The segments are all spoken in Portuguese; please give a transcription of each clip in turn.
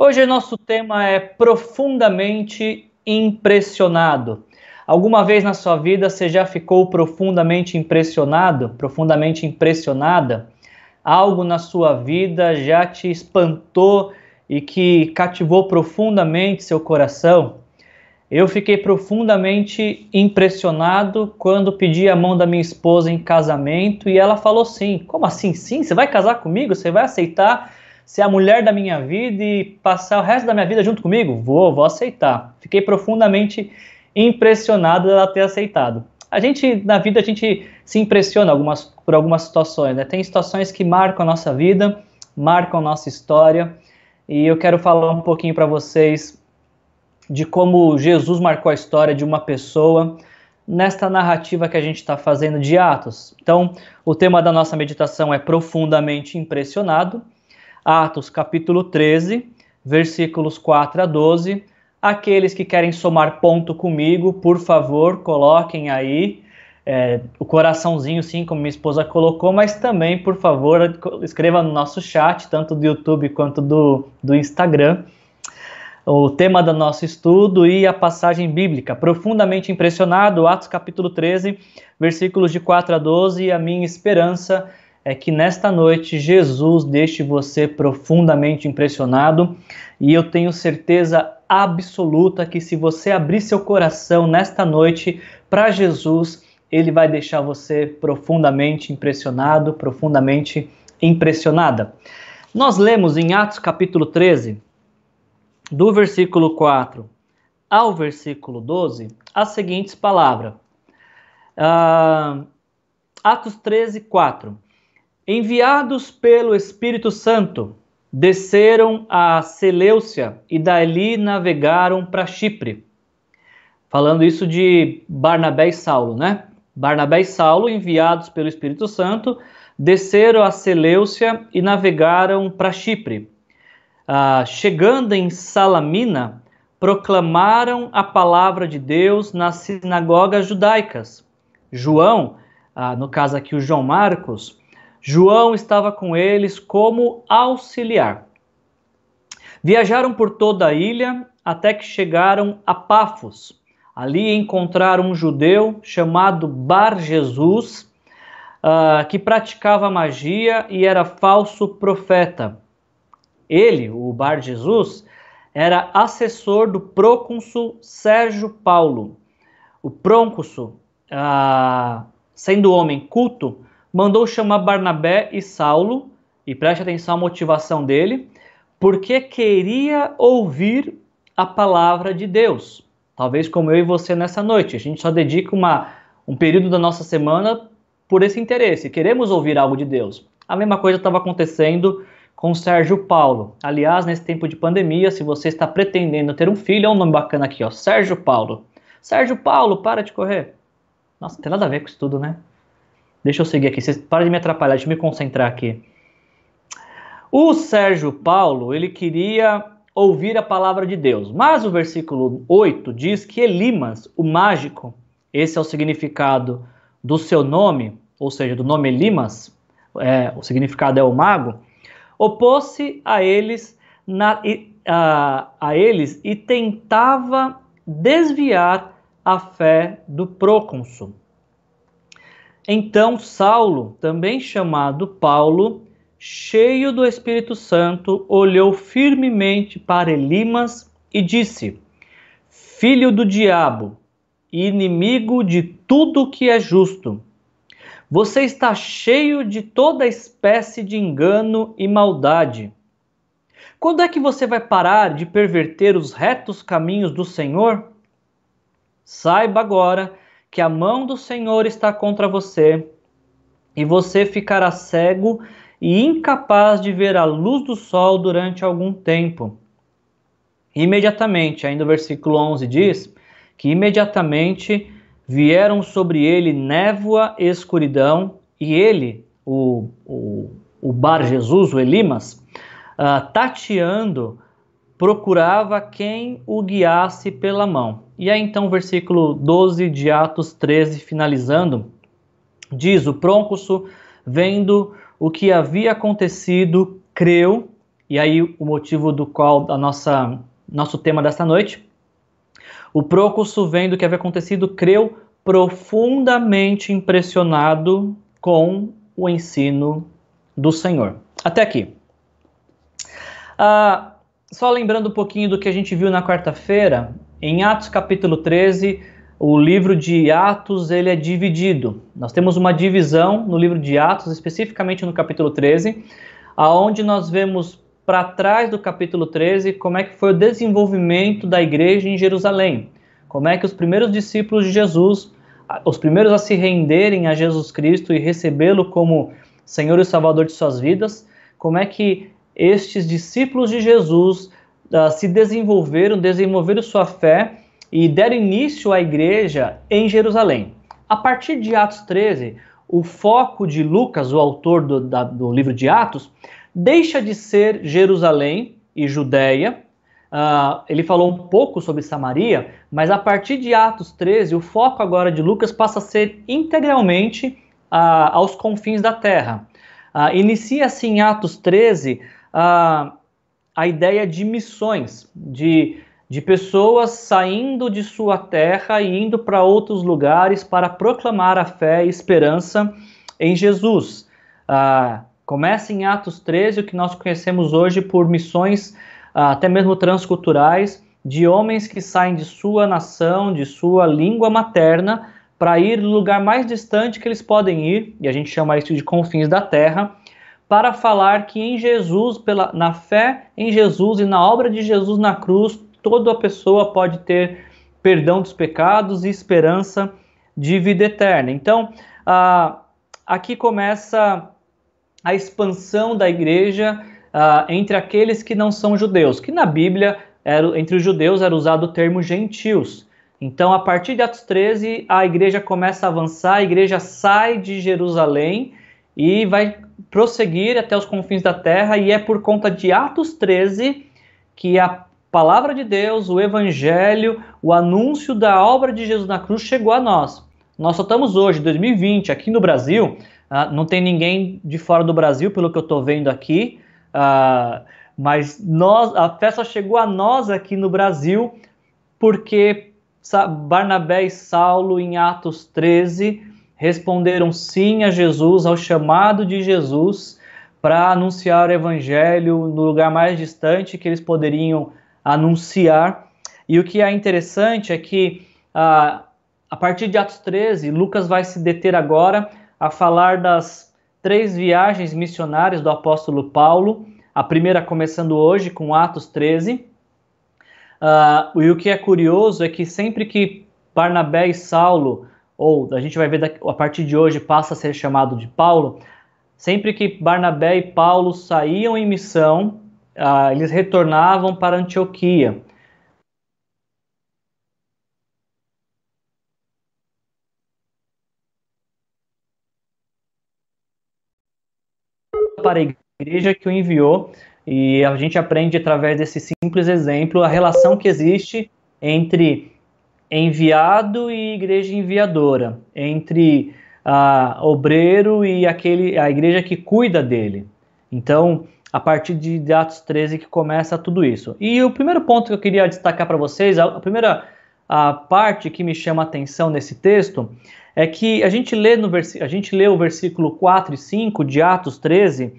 Hoje nosso tema é profundamente impressionado. Alguma vez na sua vida você já ficou profundamente impressionado, profundamente impressionada? Algo na sua vida já te espantou e que cativou profundamente seu coração? Eu fiquei profundamente impressionado quando pedi a mão da minha esposa em casamento e ela falou sim. Como assim? Sim? Você vai casar comigo? Você vai aceitar? Ser a mulher da minha vida e passar o resto da minha vida junto comigo? Vou, vou aceitar. Fiquei profundamente impressionado dela ter aceitado. A gente, na vida, a gente se impressiona algumas, por algumas situações, né? Tem situações que marcam a nossa vida, marcam a nossa história, e eu quero falar um pouquinho para vocês de como Jesus marcou a história de uma pessoa nesta narrativa que a gente está fazendo de Atos. Então, o tema da nossa meditação é profundamente impressionado. Atos capítulo 13, versículos 4 a 12. Aqueles que querem somar ponto comigo, por favor, coloquem aí é, o coraçãozinho, sim, como minha esposa colocou, mas também, por favor, escreva no nosso chat, tanto do YouTube quanto do, do Instagram, o tema do nosso estudo e a passagem bíblica. Profundamente impressionado, Atos capítulo 13, versículos de 4 a 12, a minha esperança é que nesta noite Jesus deixe você profundamente impressionado e eu tenho certeza absoluta que se você abrir seu coração nesta noite para Jesus, ele vai deixar você profundamente impressionado, profundamente impressionada. Nós lemos em Atos capítulo 13, do versículo 4 ao versículo 12, as seguintes palavras. Uh, Atos 13, 4 enviados pelo Espírito Santo, desceram a Seleucia e dali navegaram para Chipre. Falando isso de Barnabé e Saulo, né? Barnabé e Saulo, enviados pelo Espírito Santo, desceram a Seleucia e navegaram para Chipre. Ah, chegando em Salamina, proclamaram a palavra de Deus nas sinagogas judaicas. João, ah, no caso aqui o João Marcos, João estava com eles como auxiliar. Viajaram por toda a ilha até que chegaram a Pafos. Ali encontraram um judeu chamado Bar Jesus, uh, que praticava magia e era falso profeta. Ele, o Bar Jesus, era assessor do procônsul Sérgio Paulo. O procônsul, uh, sendo homem culto, mandou chamar Barnabé e Saulo, e preste atenção à motivação dele, porque queria ouvir a palavra de Deus. Talvez como eu e você nessa noite. A gente só dedica uma, um período da nossa semana por esse interesse. Queremos ouvir algo de Deus. A mesma coisa estava acontecendo com Sérgio Paulo. Aliás, nesse tempo de pandemia, se você está pretendendo ter um filho, é um nome bacana aqui, ó, Sérgio Paulo. Sérgio Paulo, para de correr. Nossa, não tem nada a ver com isso tudo, né? Deixa eu seguir aqui. Vocês para de me atrapalhar, deixa eu me concentrar aqui. O Sérgio Paulo, ele queria ouvir a palavra de Deus, mas o versículo 8 diz que Elimas, o mágico, esse é o significado do seu nome, ou seja, do nome Elimas, é, o significado é o mago, opôs-se a eles na, a, a eles e tentava desviar a fé do procônsul. Então Saulo, também chamado Paulo, cheio do Espírito Santo, olhou firmemente para Elimas e disse: Filho do diabo, inimigo de tudo que é justo, você está cheio de toda espécie de engano e maldade. Quando é que você vai parar de perverter os retos caminhos do Senhor? Saiba agora que a mão do Senhor está contra você, e você ficará cego e incapaz de ver a luz do sol durante algum tempo. Imediatamente, ainda o versículo 11 diz que imediatamente vieram sobre ele névoa e escuridão, e ele, o, o, o Bar Jesus, o Elimas, uh, tateando, procurava quem o guiasse pela mão. E aí então, versículo 12 de Atos 13, finalizando, diz: O prôncuso, vendo o que havia acontecido, creu e aí o motivo do qual a nossa nosso tema desta noite. O Procusto, vendo o que havia acontecido, creu profundamente impressionado com o ensino do Senhor. Até aqui. Ah, só lembrando um pouquinho do que a gente viu na quarta-feira, em Atos capítulo 13, o livro de Atos ele é dividido. Nós temos uma divisão no livro de Atos, especificamente no capítulo 13, aonde nós vemos para trás do capítulo 13 como é que foi o desenvolvimento da igreja em Jerusalém. Como é que os primeiros discípulos de Jesus, os primeiros a se renderem a Jesus Cristo e recebê-lo como Senhor e Salvador de suas vidas, como é que estes discípulos de Jesus uh, se desenvolveram, desenvolveram sua fé e deram início à igreja em Jerusalém. A partir de Atos 13, o foco de Lucas, o autor do, da, do livro de Atos, deixa de ser Jerusalém e Judéia. Uh, ele falou um pouco sobre Samaria, mas a partir de Atos 13, o foco agora de Lucas passa a ser integralmente uh, aos confins da terra. Uh, Inicia-se em Atos 13 a, a ideia de missões, de, de pessoas saindo de sua terra e indo para outros lugares para proclamar a fé e esperança em Jesus. Ah, começa em Atos 13, o que nós conhecemos hoje por missões ah, até mesmo transculturais, de homens que saem de sua nação, de sua língua materna, para ir no lugar mais distante que eles podem ir, e a gente chama isso de confins da terra, para falar que em Jesus, pela, na fé em Jesus e na obra de Jesus na cruz, toda pessoa pode ter perdão dos pecados e esperança de vida eterna. Então, ah, aqui começa a expansão da igreja ah, entre aqueles que não são judeus, que na Bíblia, era, entre os judeus, era usado o termo gentios. Então, a partir de Atos 13, a igreja começa a avançar, a igreja sai de Jerusalém e vai prosseguir até os confins da terra, e é por conta de Atos 13 que a palavra de Deus, o evangelho, o anúncio da obra de Jesus na cruz chegou a nós. Nós só estamos hoje, 2020, aqui no Brasil, uh, não tem ninguém de fora do Brasil, pelo que eu estou vendo aqui, uh, mas nós, a só chegou a nós aqui no Brasil porque Barnabé e Saulo, em Atos 13, responderam sim a Jesus, ao chamado de Jesus, para anunciar o evangelho no lugar mais distante que eles poderiam anunciar. E o que é interessante é que ah, a partir de Atos 13, Lucas vai se deter agora a falar das três viagens missionárias do apóstolo Paulo. A primeira começando hoje com Atos 13. Uh, e o que é curioso é que sempre que Barnabé e Saulo ou a gente vai ver a partir de hoje passa a ser chamado de Paulo, sempre que Barnabé e Paulo saíam em missão, uh, eles retornavam para Antioquia. Para a igreja que o enviou, e a gente aprende através desse simples exemplo a relação que existe entre enviado e igreja enviadora, entre a obreiro e aquele, a igreja que cuida dele. Então, a partir de Atos 13 que começa tudo isso. E o primeiro ponto que eu queria destacar para vocês, a primeira a parte que me chama a atenção nesse texto, é que a gente lê, no a gente lê o versículo 4 e 5 de Atos 13.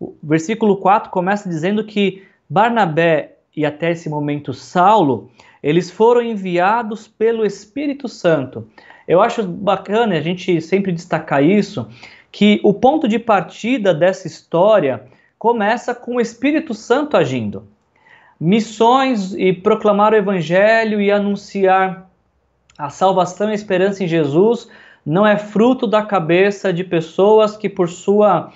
O versículo 4 começa dizendo que Barnabé e até esse momento Saulo eles foram enviados pelo Espírito Santo. Eu acho bacana a gente sempre destacar isso, que o ponto de partida dessa história começa com o Espírito Santo agindo. Missões e proclamar o Evangelho e anunciar a salvação e a esperança em Jesus não é fruto da cabeça de pessoas que, por sua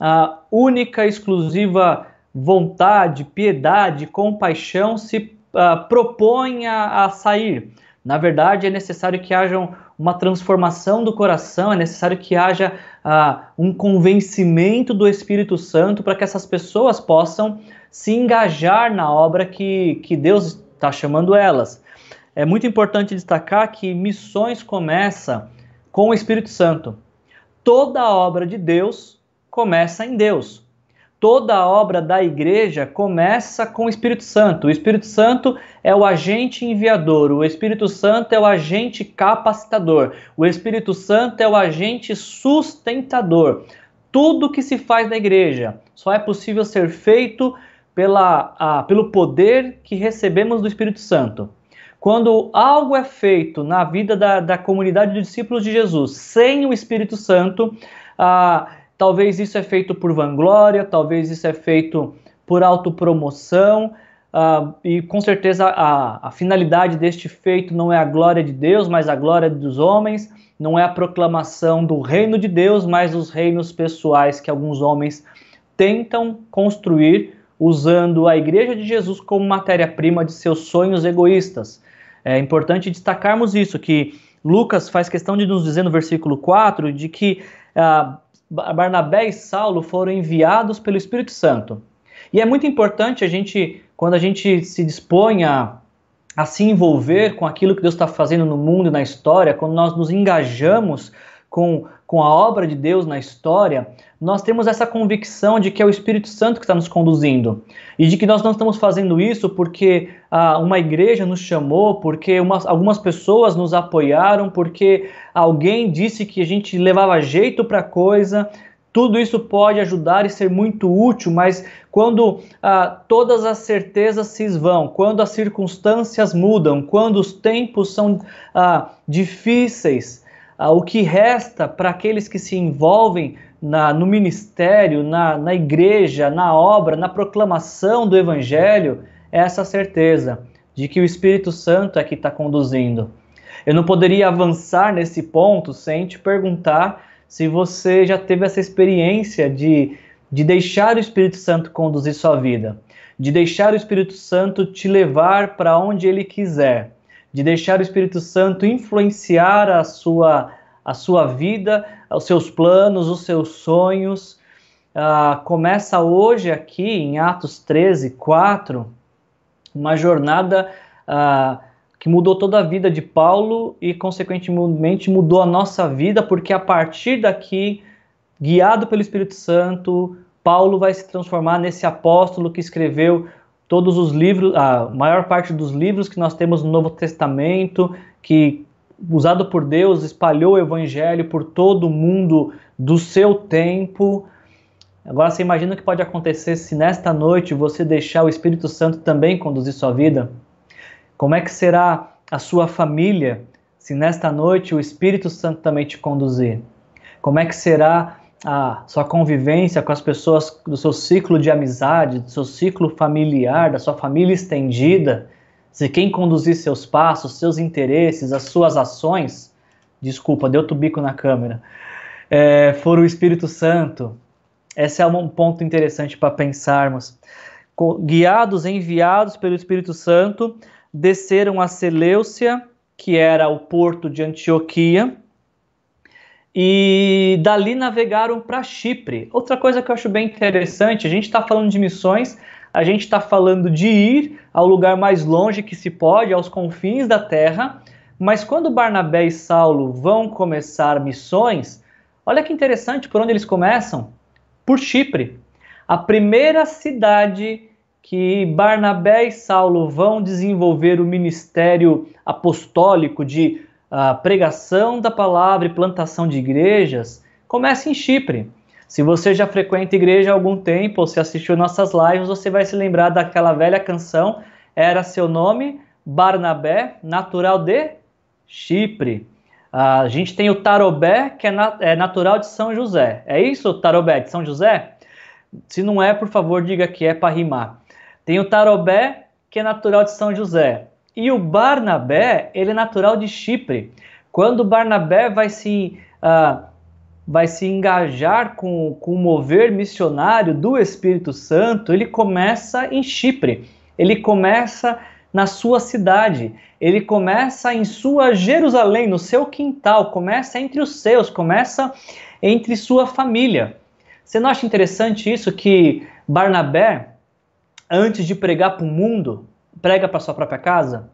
uh, única, exclusiva vontade, piedade, compaixão, se uh, propõe a, sair. Na verdade, é necessário que haja uma transformação do coração, é necessário que haja uh, um convencimento do Espírito Santo para que essas pessoas possam se engajar na obra que, que Deus está chamando elas. É muito importante destacar que missões começa com o Espírito Santo. Toda obra de Deus começa em Deus. Toda a obra da igreja começa com o Espírito Santo. O Espírito Santo é o agente enviador, o Espírito Santo é o agente capacitador, o Espírito Santo é o agente sustentador. Tudo que se faz na igreja só é possível ser feito pela, a, pelo poder que recebemos do Espírito Santo. Quando algo é feito na vida da, da comunidade de discípulos de Jesus sem o Espírito Santo, ah, talvez isso é feito por vanglória, talvez isso é feito por autopromoção, ah, e com certeza a, a finalidade deste feito não é a glória de Deus, mas a glória dos homens, não é a proclamação do reino de Deus, mas os reinos pessoais que alguns homens tentam construir usando a igreja de Jesus como matéria-prima de seus sonhos egoístas. É importante destacarmos isso, que Lucas faz questão de nos dizer no versículo 4 de que ah, Barnabé e Saulo foram enviados pelo Espírito Santo. E é muito importante a gente, quando a gente se dispõe a, a se envolver com aquilo que Deus está fazendo no mundo e na história, quando nós nos engajamos com, com a obra de Deus na história, nós temos essa convicção de que é o Espírito Santo que está nos conduzindo e de que nós não estamos fazendo isso porque ah, uma igreja nos chamou, porque uma, algumas pessoas nos apoiaram, porque alguém disse que a gente levava jeito para a coisa. Tudo isso pode ajudar e ser muito útil, mas quando ah, todas as certezas se esvão, quando as circunstâncias mudam, quando os tempos são ah, difíceis, ah, o que resta para aqueles que se envolvem na, no ministério, na, na igreja, na obra, na proclamação do Evangelho, é essa certeza de que o Espírito Santo é que está conduzindo. Eu não poderia avançar nesse ponto sem te perguntar se você já teve essa experiência de, de deixar o Espírito Santo conduzir sua vida, de deixar o Espírito Santo te levar para onde ele quiser, de deixar o Espírito Santo influenciar a sua a sua vida, os seus planos, os seus sonhos. Uh, começa hoje aqui em Atos 13, 4, uma jornada uh, que mudou toda a vida de Paulo e, consequentemente, mudou a nossa vida, porque a partir daqui, guiado pelo Espírito Santo, Paulo vai se transformar nesse apóstolo que escreveu todos os livros, a maior parte dos livros que nós temos no Novo Testamento, que usado por Deus, espalhou o evangelho por todo o mundo do seu tempo. Agora você imagina o que pode acontecer se nesta noite você deixar o Espírito Santo também conduzir sua vida? Como é que será a sua família se nesta noite o Espírito Santo também te conduzir? Como é que será a sua convivência com as pessoas do seu ciclo de amizade, do seu ciclo familiar, da sua família estendida? Se quem conduzir seus passos, seus interesses, as suas ações, desculpa, deu tubico na câmera, é, for o Espírito Santo, esse é um ponto interessante para pensarmos. Guiados, enviados pelo Espírito Santo, desceram a Seleucia, que era o porto de Antioquia, e dali navegaram para Chipre. Outra coisa que eu acho bem interessante, a gente está falando de missões, a gente está falando de ir ao lugar mais longe que se pode, aos confins da terra, mas quando Barnabé e Saulo vão começar missões, olha que interessante por onde eles começam: por Chipre. A primeira cidade que Barnabé e Saulo vão desenvolver o ministério apostólico de uh, pregação da palavra e plantação de igrejas começa em Chipre. Se você já frequenta a igreja há algum tempo ou se assistiu nossas lives, você vai se lembrar daquela velha canção. Era seu nome Barnabé, natural de Chipre. A gente tem o Tarobé, que é, é natural de São José. É isso, Tarobé de São José? Se não é, por favor, diga que é para rimar. Tem o Tarobé, que é natural de São José. E o Barnabé, ele é natural de Chipre. Quando Barnabé vai se uh, vai se engajar com, com o mover missionário do Espírito Santo, ele começa em Chipre, ele começa na sua cidade, ele começa em sua Jerusalém, no seu quintal, começa entre os seus, começa entre sua família. Você não acha interessante isso que Barnabé, antes de pregar para o mundo, prega para sua própria casa?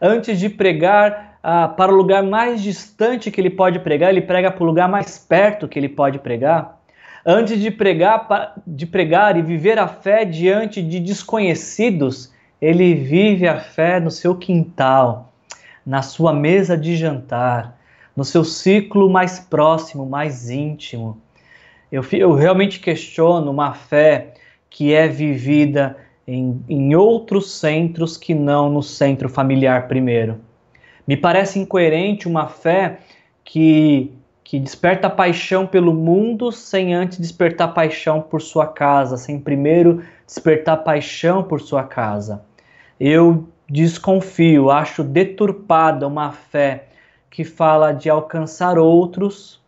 Antes de pregar ah, para o lugar mais distante que ele pode pregar, ele prega para o lugar mais perto que ele pode pregar. Antes de pregar, de pregar e viver a fé diante de desconhecidos, ele vive a fé no seu quintal, na sua mesa de jantar, no seu ciclo mais próximo, mais íntimo. Eu, eu realmente questiono uma fé que é vivida em, em outros centros que não no centro familiar primeiro. Me parece incoerente uma fé que, que desperta paixão pelo mundo sem antes despertar paixão por sua casa, sem primeiro despertar paixão por sua casa. Eu desconfio, acho deturpada uma fé que fala de alcançar outros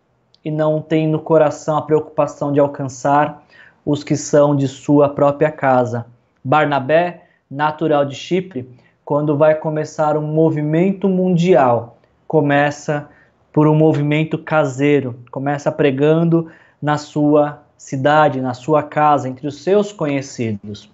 e não tem no coração a preocupação de alcançar os que são de sua própria casa. Barnabé, natural de Chipre, quando vai começar um movimento mundial, começa por um movimento caseiro, começa pregando na sua cidade, na sua casa, entre os seus conhecidos.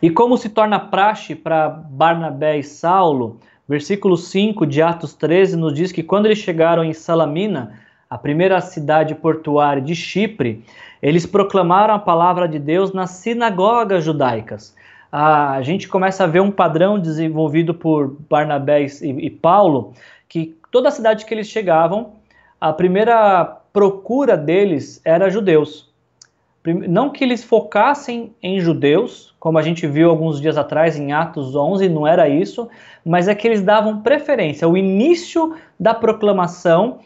E como se torna praxe para Barnabé e Saulo, versículo 5 de Atos 13 nos diz que quando eles chegaram em Salamina, a primeira cidade portuária de Chipre, eles proclamaram a palavra de Deus nas sinagogas judaicas. A gente começa a ver um padrão desenvolvido por Barnabé e, e Paulo, que toda cidade que eles chegavam, a primeira procura deles era judeus. Não que eles focassem em judeus, como a gente viu alguns dias atrás em Atos 11, não era isso, mas é que eles davam preferência. O início da proclamação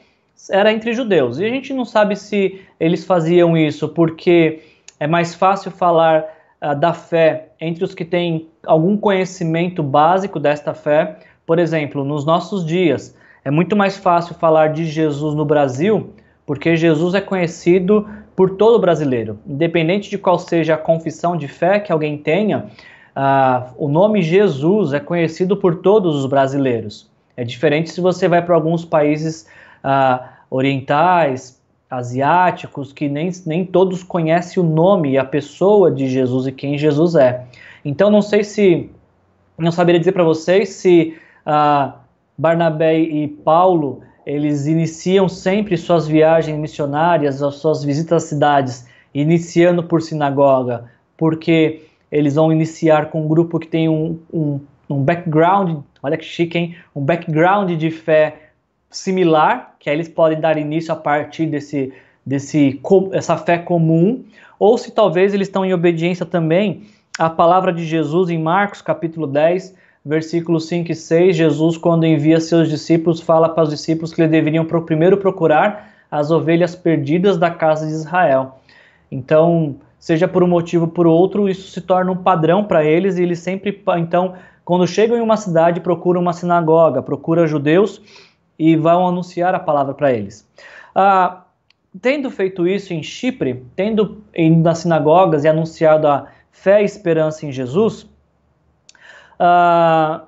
era entre judeus. E a gente não sabe se eles faziam isso porque é mais fácil falar uh, da fé entre os que têm algum conhecimento básico desta fé. Por exemplo, nos nossos dias, é muito mais fácil falar de Jesus no Brasil porque Jesus é conhecido por todo brasileiro, independente de qual seja a confissão de fé que alguém tenha. Uh, o nome Jesus é conhecido por todos os brasileiros. É diferente se você vai para alguns países uh, orientais, asiáticos, que nem, nem todos conhecem o nome e a pessoa de Jesus e quem Jesus é. Então, não sei se. Não saberia dizer para vocês se uh, Barnabé e Paulo eles iniciam sempre suas viagens missionárias, as suas visitas às cidades, iniciando por sinagoga, porque eles vão iniciar com um grupo que tem um, um, um background, olha que chique, hein? Um background de fé similar, que aí eles podem dar início a partir desse, desse essa fé comum, ou se talvez eles estão em obediência também à palavra de Jesus em Marcos capítulo 10, versículos 5 e 6, Jesus quando envia seus discípulos fala para os discípulos que eles deveriam primeiro procurar as ovelhas perdidas da casa de Israel. Então, seja por um motivo ou por outro, isso se torna um padrão para eles e eles sempre, então, quando chegam em uma cidade, procuram uma sinagoga, procuram judeus e vão anunciar a palavra para eles. Ah, tendo feito isso em Chipre, tendo ido nas sinagogas e anunciado a fé e esperança em Jesus, ah,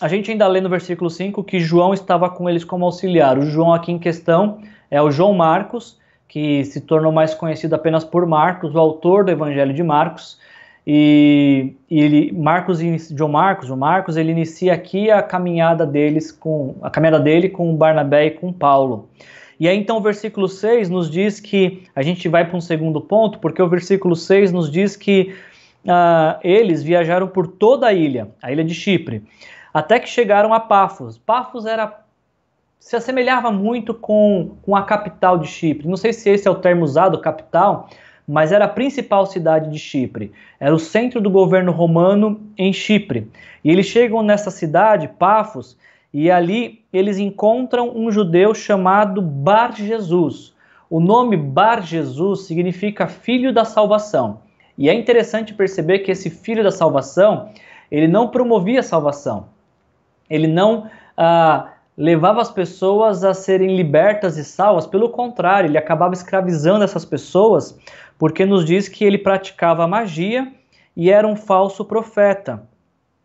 a gente ainda lê no versículo 5 que João estava com eles como auxiliar. O João aqui em questão é o João Marcos, que se tornou mais conhecido apenas por Marcos, o autor do Evangelho de Marcos. E, e ele, Marcos, João Marcos, o Marcos, ele inicia aqui a caminhada deles com a caminhada dele com Barnabé e com Paulo. E aí então o versículo 6 nos diz que a gente vai para um segundo ponto, porque o versículo 6 nos diz que uh, eles viajaram por toda a ilha, a ilha de Chipre, até que chegaram a Pafos. Pafos era se assemelhava muito com, com a capital de Chipre. Não sei se esse é o termo usado, capital, mas era a principal cidade de Chipre. Era o centro do governo romano em Chipre. E eles chegam nessa cidade, Pafos, e ali eles encontram um judeu chamado Bar Jesus. O nome Bar Jesus significa filho da salvação. E é interessante perceber que esse filho da salvação, ele não promovia salvação. Ele não ah, levava as pessoas a serem libertas e salvas, pelo contrário, ele acabava escravizando essas pessoas porque nos diz que ele praticava magia e era um falso profeta.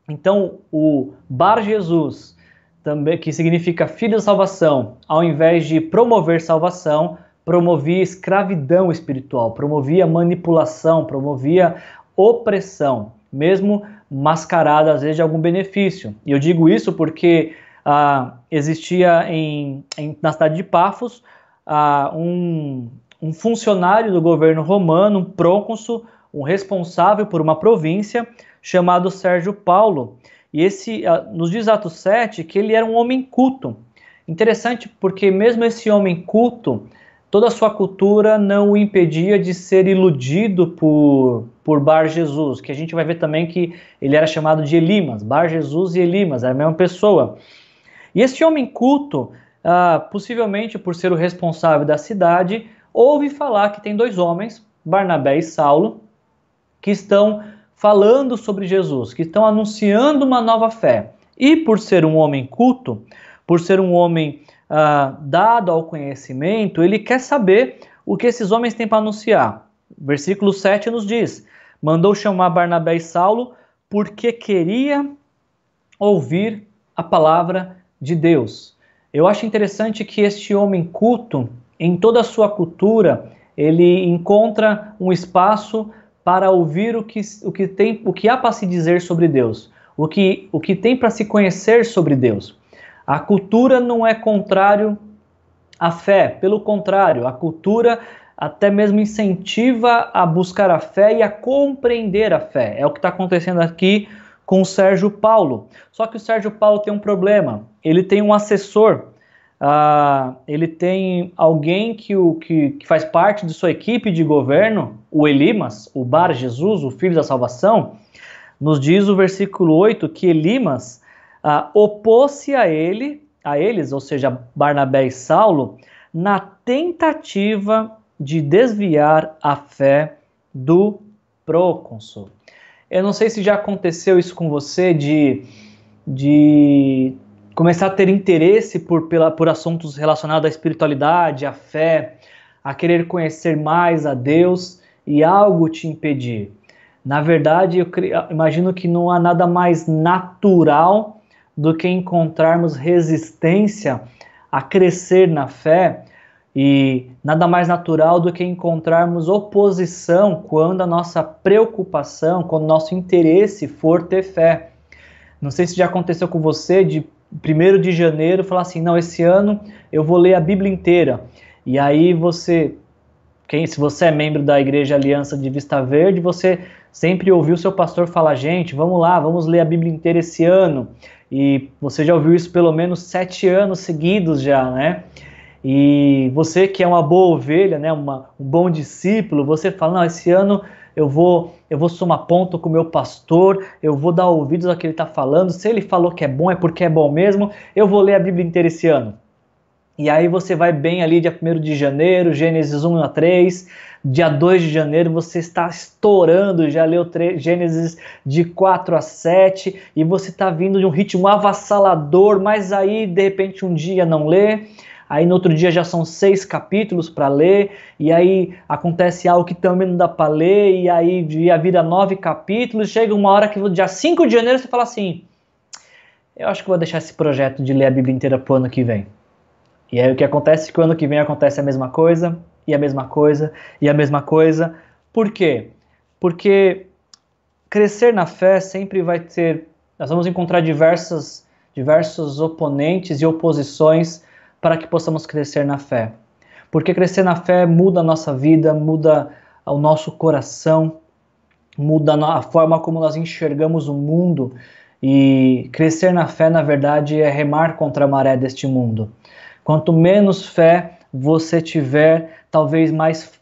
Então, o Bar Jesus, também que significa filho da salvação, ao invés de promover salvação, promovia escravidão espiritual, promovia manipulação, promovia opressão, mesmo mascarada às vezes de algum benefício. E eu digo isso porque ah, existia em, em, na cidade de Pafos ah, um, um funcionário do governo romano, um prôconsul, um responsável por uma província, chamado Sérgio Paulo. E esse, nos diz Atos 7 que ele era um homem culto. Interessante porque mesmo esse homem culto, toda a sua cultura não o impedia de ser iludido por, por Bar Jesus, que a gente vai ver também que ele era chamado de Elimas, Bar Jesus e Elimas, era a mesma pessoa. E esse homem culto, ah, possivelmente por ser o responsável da cidade, ouve falar que tem dois homens, Barnabé e Saulo, que estão falando sobre Jesus, que estão anunciando uma nova fé. E por ser um homem culto, por ser um homem ah, dado ao conhecimento, ele quer saber o que esses homens têm para anunciar. Versículo 7 nos diz: mandou chamar Barnabé e Saulo porque queria ouvir a palavra de Deus. Eu acho interessante que este homem culto, em toda a sua cultura, ele encontra um espaço para ouvir o que, o que, tem, o que há para se dizer sobre Deus, o que, o que tem para se conhecer sobre Deus. A cultura não é contrário à fé, pelo contrário, a cultura até mesmo incentiva a buscar a fé e a compreender a fé. É o que está acontecendo aqui com o Sérgio Paulo. Só que o Sérgio Paulo tem um problema. Ele tem um assessor Uh, ele tem alguém que, o, que, que, faz parte de sua equipe de governo, o Elimas, o Bar Jesus, o Filho da Salvação, nos diz o versículo 8 que Elimas uh, opôs-se a ele, a eles, ou seja, Barnabé e Saulo, na tentativa de desviar a fé do procônsul. Eu não sei se já aconteceu isso com você de, de começar a ter interesse por, pela, por assuntos relacionados à espiritualidade, à fé, a querer conhecer mais a Deus e algo te impedir. Na verdade, eu imagino que não há nada mais natural do que encontrarmos resistência a crescer na fé e nada mais natural do que encontrarmos oposição quando a nossa preocupação, quando o nosso interesse for ter fé. Não sei se já aconteceu com você de 1 de janeiro falar assim, não, esse ano eu vou ler a Bíblia inteira. E aí você, quem, se você é membro da Igreja Aliança de Vista Verde, você sempre ouviu seu pastor falar, gente, vamos lá, vamos ler a Bíblia inteira esse ano. E você já ouviu isso pelo menos sete anos seguidos já, né? E você que é uma boa ovelha, né, uma, um bom discípulo, você fala, não, esse ano eu vou eu vou somar ponto com o meu pastor, eu vou dar ouvidos ao que ele está falando. Se ele falou que é bom, é porque é bom mesmo. Eu vou ler a Bíblia inteira esse ano. E aí você vai bem ali dia 1 de janeiro, Gênesis 1 a 3. Dia 2 de janeiro você está estourando, já leu Gênesis de 4 a 7 e você está vindo de um ritmo avassalador, mas aí de repente um dia não lê aí no outro dia já são seis capítulos para ler, e aí acontece algo que também não dá para ler, e aí dia vira nove capítulos, chega uma hora que dia 5 de janeiro você fala assim, eu acho que vou deixar esse projeto de ler a Bíblia inteira pro ano que vem. E aí o que acontece é que o ano que vem acontece a mesma coisa, e a mesma coisa, e a mesma coisa. Por quê? Porque crescer na fé sempre vai ter. Nós vamos encontrar diversas, diversos oponentes e oposições para que possamos crescer na fé. Porque crescer na fé muda a nossa vida, muda o nosso coração, muda a forma como nós enxergamos o mundo. E crescer na fé, na verdade, é remar contra a maré deste mundo. Quanto menos fé você tiver, talvez mais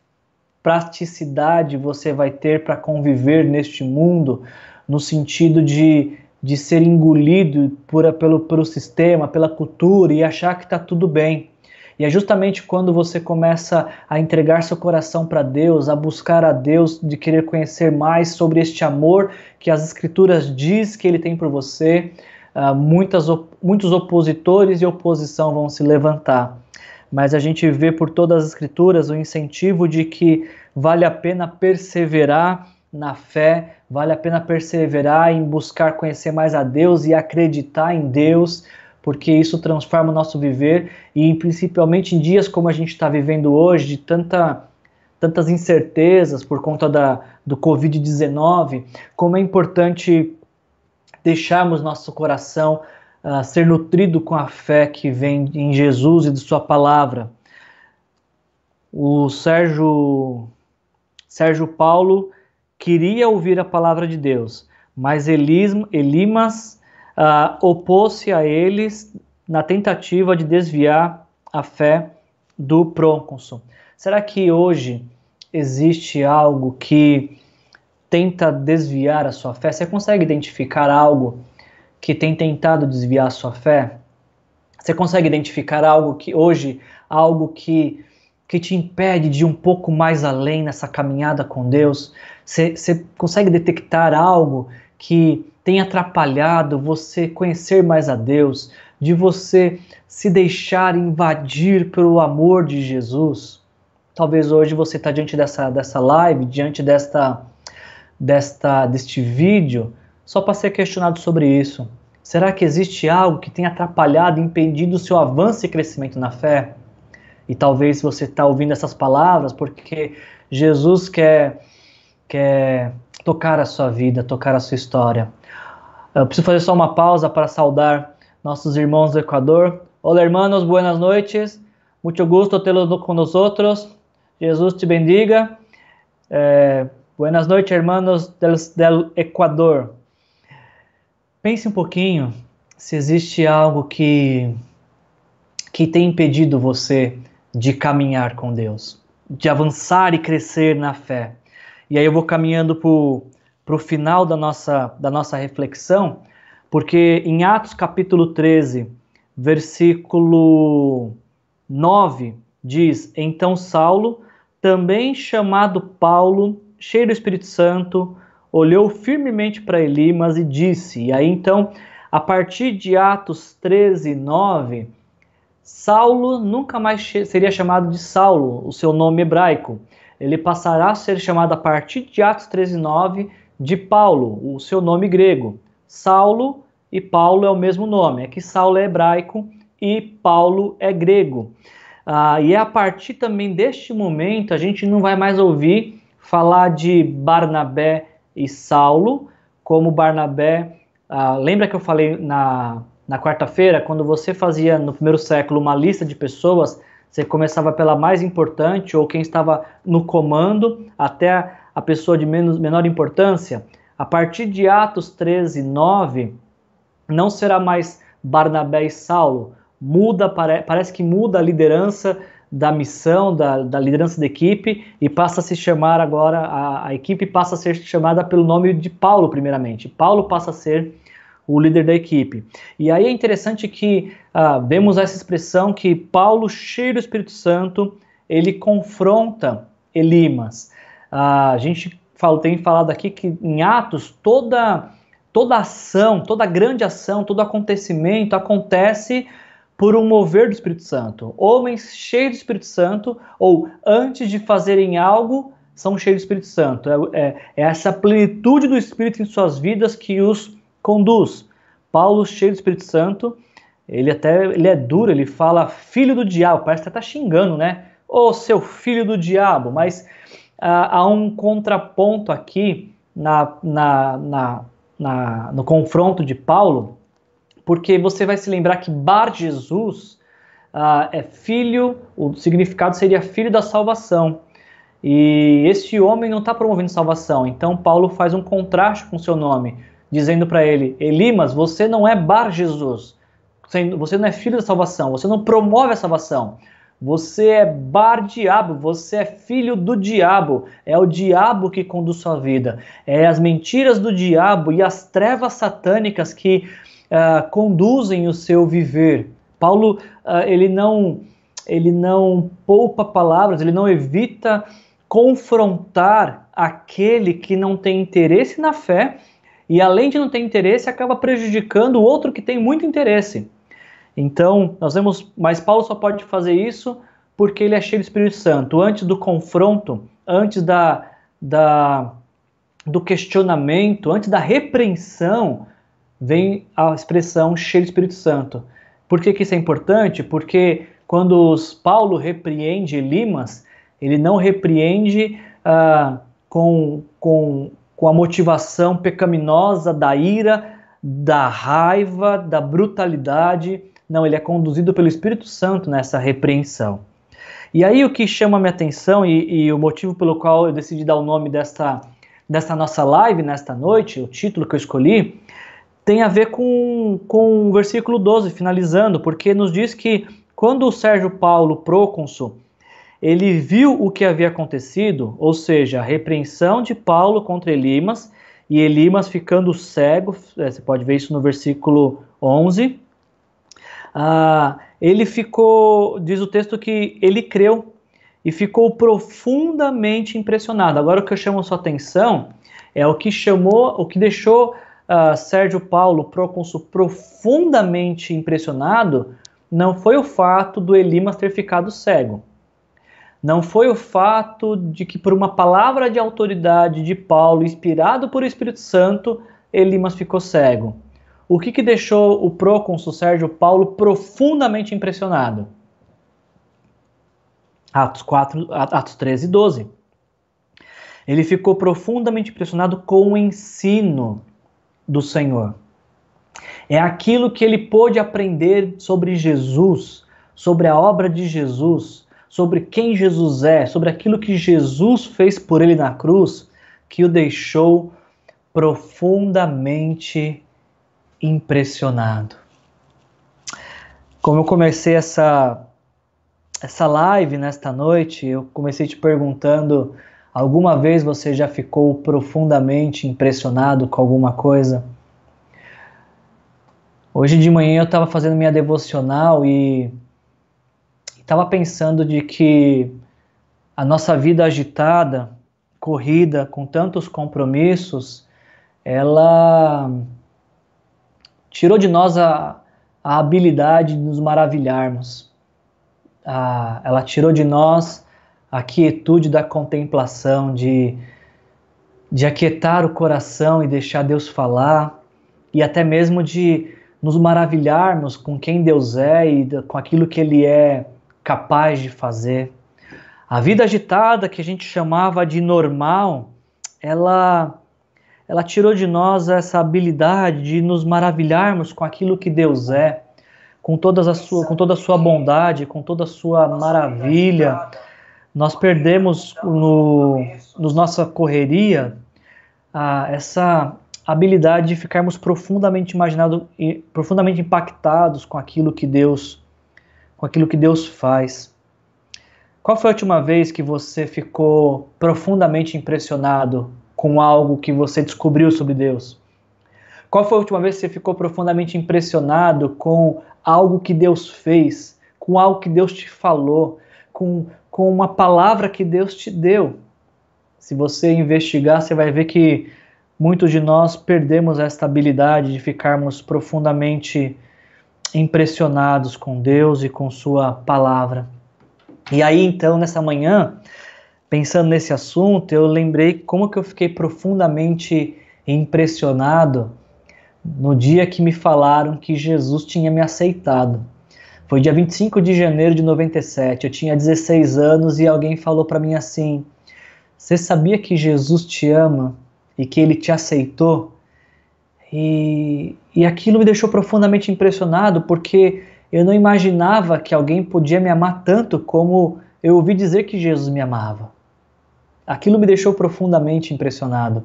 praticidade você vai ter para conviver neste mundo, no sentido de de ser engolido por, pelo, pelo sistema, pela cultura e achar que está tudo bem. E é justamente quando você começa a entregar seu coração para Deus, a buscar a Deus, de querer conhecer mais sobre este amor que as Escrituras diz que Ele tem por você, uh, muitas, muitos opositores e oposição vão se levantar. Mas a gente vê por todas as Escrituras o incentivo de que vale a pena perseverar na fé, vale a pena perseverar em buscar conhecer mais a Deus e acreditar em Deus, porque isso transforma o nosso viver e principalmente em dias como a gente está vivendo hoje, de tanta, tantas incertezas por conta da, do Covid-19, como é importante deixarmos nosso coração uh, ser nutrido com a fé que vem em Jesus e de Sua palavra. o Sérgio, Sérgio Paulo queria ouvir a palavra de Deus, mas Elimas uh, opôs-se a eles na tentativa de desviar a fé do prôconsul. Será que hoje existe algo que tenta desviar a sua fé? Você consegue identificar algo que tem tentado desviar a sua fé? Você consegue identificar algo que hoje, algo que que te impede de ir um pouco mais além nessa caminhada com Deus? Você, consegue detectar algo que tem atrapalhado você conhecer mais a Deus, de você se deixar invadir pelo amor de Jesus? Talvez hoje você está diante dessa, dessa live, diante desta, desta, deste vídeo, só para ser questionado sobre isso. Será que existe algo que tem atrapalhado, impedido o seu avanço e crescimento na fé? E talvez você está ouvindo essas palavras porque Jesus quer, quer tocar a sua vida, tocar a sua história. Eu preciso fazer só uma pausa para saudar nossos irmãos do Equador. Olá, hermanos, buenas noches. Muito gusto tê-los com. Jesus te bendiga. Eh, buenas noches, hermanos del, del Equador. Pense um pouquinho se existe algo que, que tem impedido você de caminhar com Deus, de avançar e crescer na fé. E aí eu vou caminhando para o final da nossa, da nossa reflexão, porque em Atos capítulo 13, versículo 9, diz: Então Saulo, também chamado Paulo, cheio do Espírito Santo, olhou firmemente para Elimas e disse, e aí então, a partir de Atos 13, 9, Saulo nunca mais seria chamado de Saulo, o seu nome hebraico. Ele passará a ser chamado a partir de Atos 13:9 de Paulo, o seu nome grego. Saulo e Paulo é o mesmo nome, é que Saulo é hebraico e Paulo é grego. Ah, e é a partir também deste momento a gente não vai mais ouvir falar de Barnabé e Saulo, como Barnabé. Ah, lembra que eu falei na na quarta-feira, quando você fazia no primeiro século uma lista de pessoas, você começava pela mais importante ou quem estava no comando até a pessoa de menos, menor importância. A partir de Atos 13, 9, não será mais Barnabé e Saulo. Muda, pare, parece que muda a liderança da missão, da, da, liderança da equipe, e passa a se chamar agora, a, a equipe passa a ser chamada pelo nome de Paulo, primeiramente. Paulo passa a ser o líder da equipe. E aí é interessante que ah, vemos essa expressão que Paulo, cheio do Espírito Santo, ele confronta Elimas. Ah, a gente fala, tem falado aqui que em Atos toda toda ação, toda grande ação, todo acontecimento acontece por um mover do Espírito Santo. Homens cheios do Espírito Santo, ou antes de fazerem algo, são cheios do Espírito Santo. É, é, é essa plenitude do Espírito em suas vidas que os conduz. Paulo, cheio do Espírito Santo, ele até ele é duro, ele fala filho do diabo, parece que está xingando, né? Ô seu filho do diabo, mas ah, há um contraponto aqui na, na, na, na, no confronto de Paulo, porque você vai se lembrar que Bar Jesus ah, é filho, o significado seria filho da salvação. E este homem não está promovendo salvação, então Paulo faz um contraste com o seu nome dizendo para ele: Elimas, você não é Bar Jesus, você não é filho da salvação, você não promove a salvação. Você é bar diabo, você é filho do diabo. É o diabo que conduz sua vida. É as mentiras do diabo e as trevas satânicas que uh, conduzem o seu viver. Paulo, uh, ele não ele não poupa palavras, ele não evita confrontar aquele que não tem interesse na fé e além de não ter interesse, acaba prejudicando o outro que tem muito interesse. Então, nós vemos, mas Paulo só pode fazer isso porque ele é cheio do Espírito Santo. Antes do confronto, antes da, da, do questionamento, antes da repreensão, vem a expressão cheio do Espírito Santo. Por que, que isso é importante? Porque quando Paulo repreende Limas, ele não repreende ah, com, com com a motivação pecaminosa da ira, da raiva, da brutalidade. Não, ele é conduzido pelo Espírito Santo nessa repreensão. E aí o que chama minha atenção e, e o motivo pelo qual eu decidi dar o nome desta, desta nossa live nesta noite, o título que eu escolhi, tem a ver com, com o versículo 12, finalizando, porque nos diz que quando o Sérgio Paulo, procônsul, ele viu o que havia acontecido, ou seja, a repreensão de Paulo contra Elimas, e Elimas ficando cego, é, você pode ver isso no versículo 11, ah, ele ficou, diz o texto que ele creu e ficou profundamente impressionado. Agora o que eu chamo sua atenção é o que chamou, o que deixou uh, Sérgio Paulo, procônsul, profundamente impressionado, não foi o fato do Elimas ter ficado cego. Não foi o fato de que, por uma palavra de autoridade de Paulo, inspirado por Espírito Santo, Elimas ficou cego. O que, que deixou o procônsul Sérgio Paulo profundamente impressionado? Atos, 4, Atos 13 e 12. Ele ficou profundamente impressionado com o ensino do Senhor. É aquilo que ele pôde aprender sobre Jesus, sobre a obra de Jesus, sobre quem Jesus é, sobre aquilo que Jesus fez por ele na cruz, que o deixou profundamente impressionado. Como eu comecei essa essa live nesta noite, eu comecei te perguntando: alguma vez você já ficou profundamente impressionado com alguma coisa? Hoje de manhã eu estava fazendo minha devocional e estava pensando de que a nossa vida agitada, corrida, com tantos compromissos, ela tirou de nós a, a habilidade de nos maravilharmos. A, ela tirou de nós a quietude da contemplação, de, de aquietar o coração e deixar Deus falar, e até mesmo de nos maravilharmos com quem Deus é e com aquilo que Ele é capaz de fazer. A vida agitada que a gente chamava de normal, ela ela tirou de nós essa habilidade de nos maravilharmos com aquilo que Deus é, com, todas a sua, com toda a sua bondade, com toda a sua maravilha. Nós perdemos no, no nossa correria essa habilidade de ficarmos profundamente imaginado, profundamente impactados com aquilo que Deus, com aquilo que Deus faz. Qual foi a última vez que você ficou profundamente impressionado com algo que você descobriu sobre Deus? Qual foi a última vez que você ficou profundamente impressionado com algo que Deus fez, com algo que Deus te falou, com, com uma palavra que Deus te deu? Se você investigar, você vai ver que muitos de nós perdemos esta habilidade de ficarmos profundamente impressionados com Deus e com Sua palavra. E aí, então, nessa manhã, pensando nesse assunto, eu lembrei como que eu fiquei profundamente impressionado no dia que me falaram que Jesus tinha me aceitado. Foi dia 25 de janeiro de 97, eu tinha 16 anos e alguém falou para mim assim: Você sabia que Jesus te ama e que ele te aceitou? E, e aquilo me deixou profundamente impressionado porque eu não imaginava que alguém podia me amar tanto como eu ouvi dizer que Jesus me amava. Aquilo me deixou profundamente impressionado.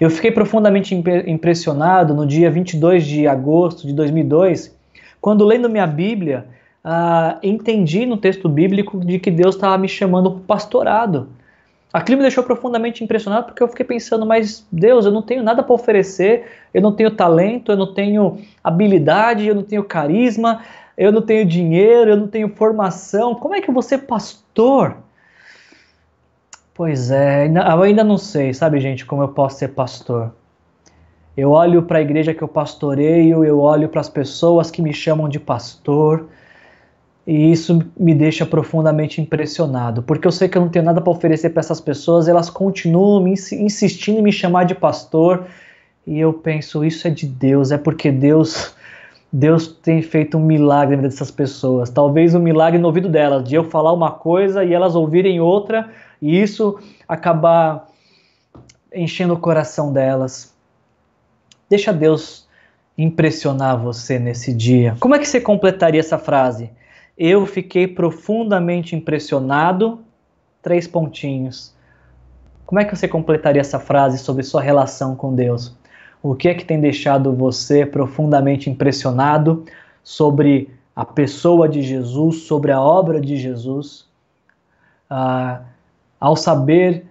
Eu fiquei profundamente impressionado no dia 22 de agosto de 2002, quando lendo minha Bíblia, uh, entendi no texto bíblico de que Deus estava me chamando para pastorado. Aquilo me deixou profundamente impressionado porque eu fiquei pensando, mas Deus, eu não tenho nada para oferecer, eu não tenho talento, eu não tenho habilidade, eu não tenho carisma, eu não tenho dinheiro, eu não tenho formação. Como é que eu vou ser pastor? Pois é, eu ainda não sei, sabe, gente, como eu posso ser pastor. Eu olho para a igreja que eu pastoreio, eu olho para as pessoas que me chamam de pastor, e isso me deixa profundamente impressionado, porque eu sei que eu não tenho nada para oferecer para essas pessoas, elas continuam insistindo em me chamar de pastor, e eu penso, isso é de Deus, é porque Deus Deus tem feito um milagre na vida dessas pessoas. Talvez um milagre no ouvido delas, de eu falar uma coisa e elas ouvirem outra, e isso acabar enchendo o coração delas. Deixa Deus impressionar você nesse dia. Como é que você completaria essa frase? Eu fiquei profundamente impressionado. Três pontinhos. Como é que você completaria essa frase sobre sua relação com Deus? O que é que tem deixado você profundamente impressionado sobre a pessoa de Jesus, sobre a obra de Jesus? Ah, ao saber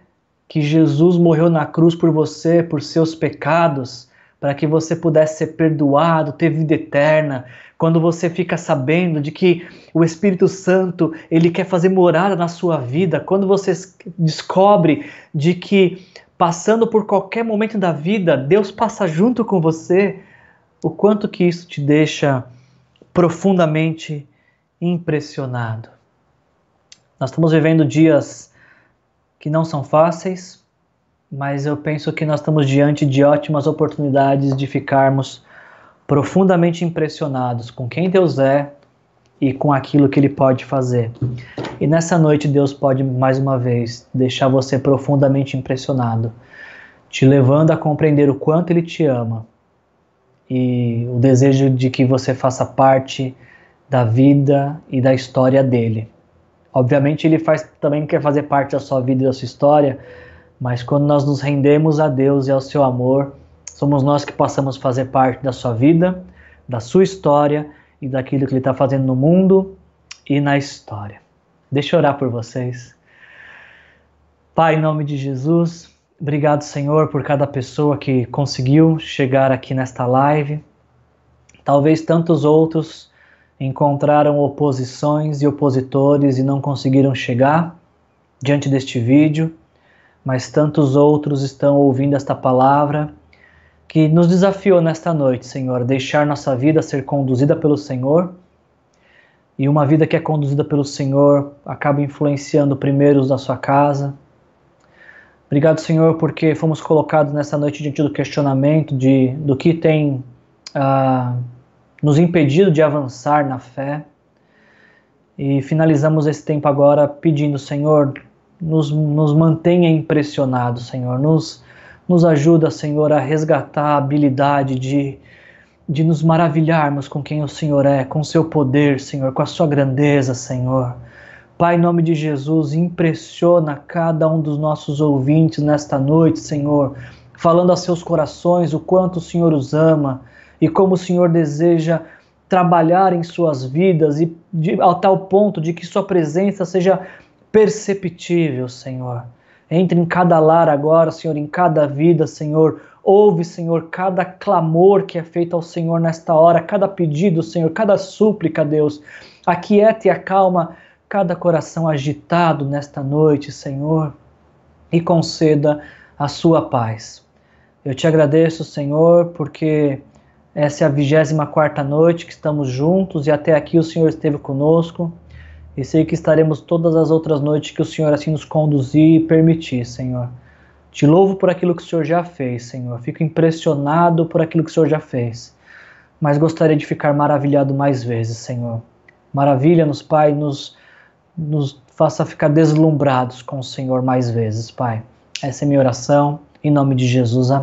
que Jesus morreu na cruz por você, por seus pecados, para que você pudesse ser perdoado, ter vida eterna. Quando você fica sabendo de que o Espírito Santo, ele quer fazer morada na sua vida, quando você descobre de que passando por qualquer momento da vida, Deus passa junto com você, o quanto que isso te deixa profundamente impressionado. Nós estamos vivendo dias que não são fáceis, mas eu penso que nós estamos diante de ótimas oportunidades de ficarmos profundamente impressionados com quem Deus é e com aquilo que Ele pode fazer. E nessa noite, Deus pode mais uma vez deixar você profundamente impressionado, te levando a compreender o quanto Ele te ama e o desejo de que você faça parte da vida e da história dele. Obviamente, Ele faz, também quer fazer parte da sua vida e da sua história mas quando nós nos rendemos a Deus e ao seu amor, somos nós que passamos a fazer parte da sua vida, da sua história e daquilo que Ele está fazendo no mundo e na história. Deixa eu orar por vocês. Pai, em nome de Jesus, obrigado, Senhor, por cada pessoa que conseguiu chegar aqui nesta live. Talvez tantos outros encontraram oposições e opositores e não conseguiram chegar diante deste vídeo mas tantos outros estão ouvindo esta palavra que nos desafiou nesta noite, Senhor, deixar nossa vida ser conduzida pelo Senhor. E uma vida que é conduzida pelo Senhor acaba influenciando primeiro os da sua casa. Obrigado, Senhor, porque fomos colocados nessa noite diante do questionamento de, do que tem ah, nos impedido de avançar na fé. E finalizamos esse tempo agora pedindo, Senhor, nos, nos mantenha impressionados, Senhor. Nos, nos ajuda, Senhor, a resgatar a habilidade de, de nos maravilharmos com quem o Senhor é, com o seu poder, Senhor, com a sua grandeza, Senhor. Pai, em nome de Jesus, impressiona cada um dos nossos ouvintes nesta noite, Senhor, falando a seus corações o quanto o Senhor os ama e como o Senhor deseja trabalhar em suas vidas e de, a tal ponto de que sua presença seja perceptível, Senhor. Entre em cada lar agora, Senhor, em cada vida, Senhor. Ouve, Senhor, cada clamor que é feito ao Senhor nesta hora, cada pedido, Senhor, cada súplica, Deus. Aquieta e acalma cada coração agitado nesta noite, Senhor, e conceda a sua paz. Eu te agradeço, Senhor, porque essa é a vigésima quarta noite que estamos juntos e até aqui o Senhor esteve conosco e sei que estaremos todas as outras noites que o Senhor assim nos conduzir e permitir, Senhor. Te louvo por aquilo que o Senhor já fez, Senhor. Fico impressionado por aquilo que o Senhor já fez. Mas gostaria de ficar maravilhado mais vezes, Senhor. Maravilha-nos, Pai, nos, nos faça ficar deslumbrados com o Senhor mais vezes, Pai. Essa é minha oração. Em nome de Jesus, amém.